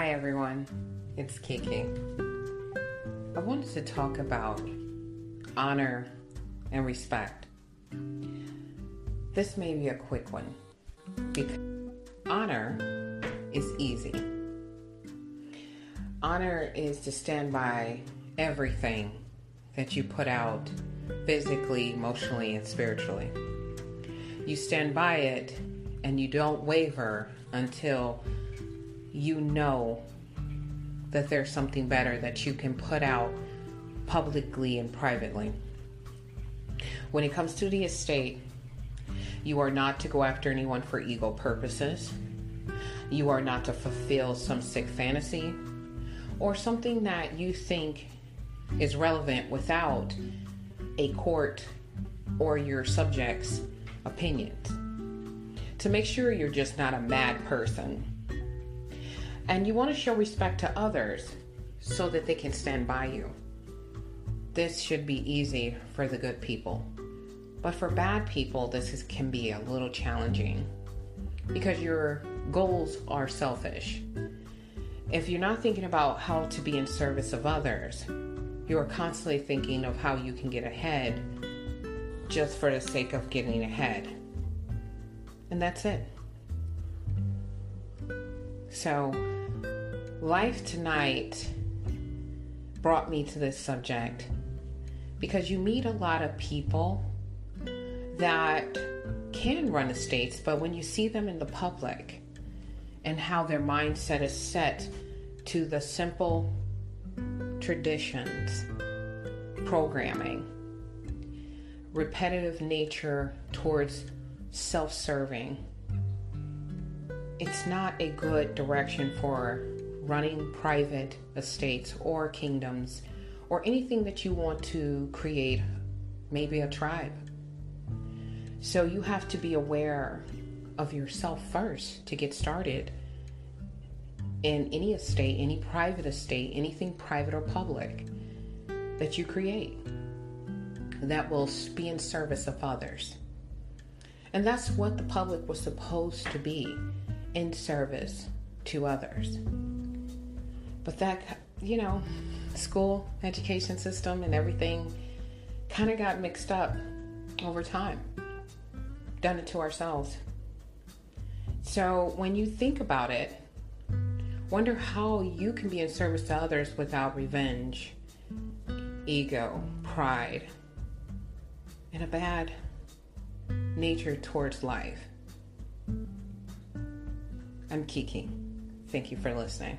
Hi everyone, it's Kiki. I wanted to talk about honor and respect. This may be a quick one because honor is easy. Honor is to stand by everything that you put out physically, emotionally, and spiritually. You stand by it and you don't waver until you know that there's something better that you can put out publicly and privately. When it comes to the estate, you are not to go after anyone for ego purposes. You are not to fulfill some sick fantasy or something that you think is relevant without a court or your subjects' opinions. To make sure you're just not a mad person and you want to show respect to others so that they can stand by you. This should be easy for the good people. But for bad people, this is, can be a little challenging because your goals are selfish. If you're not thinking about how to be in service of others, you are constantly thinking of how you can get ahead just for the sake of getting ahead. And that's it. So, Life tonight brought me to this subject because you meet a lot of people that can run estates, but when you see them in the public and how their mindset is set to the simple traditions, programming, repetitive nature towards self serving, it's not a good direction for running private estates or kingdoms or anything that you want to create, maybe a tribe. So you have to be aware of yourself first to get started in any estate, any private estate, anything private or public that you create that will be in service of others. And that's what the public was supposed to be in service to others. But that, you know, school education system and everything kind of got mixed up over time. Done it to ourselves. So when you think about it, wonder how you can be in service to others without revenge, ego, pride, and a bad nature towards life. I'm Kiki. Thank you for listening.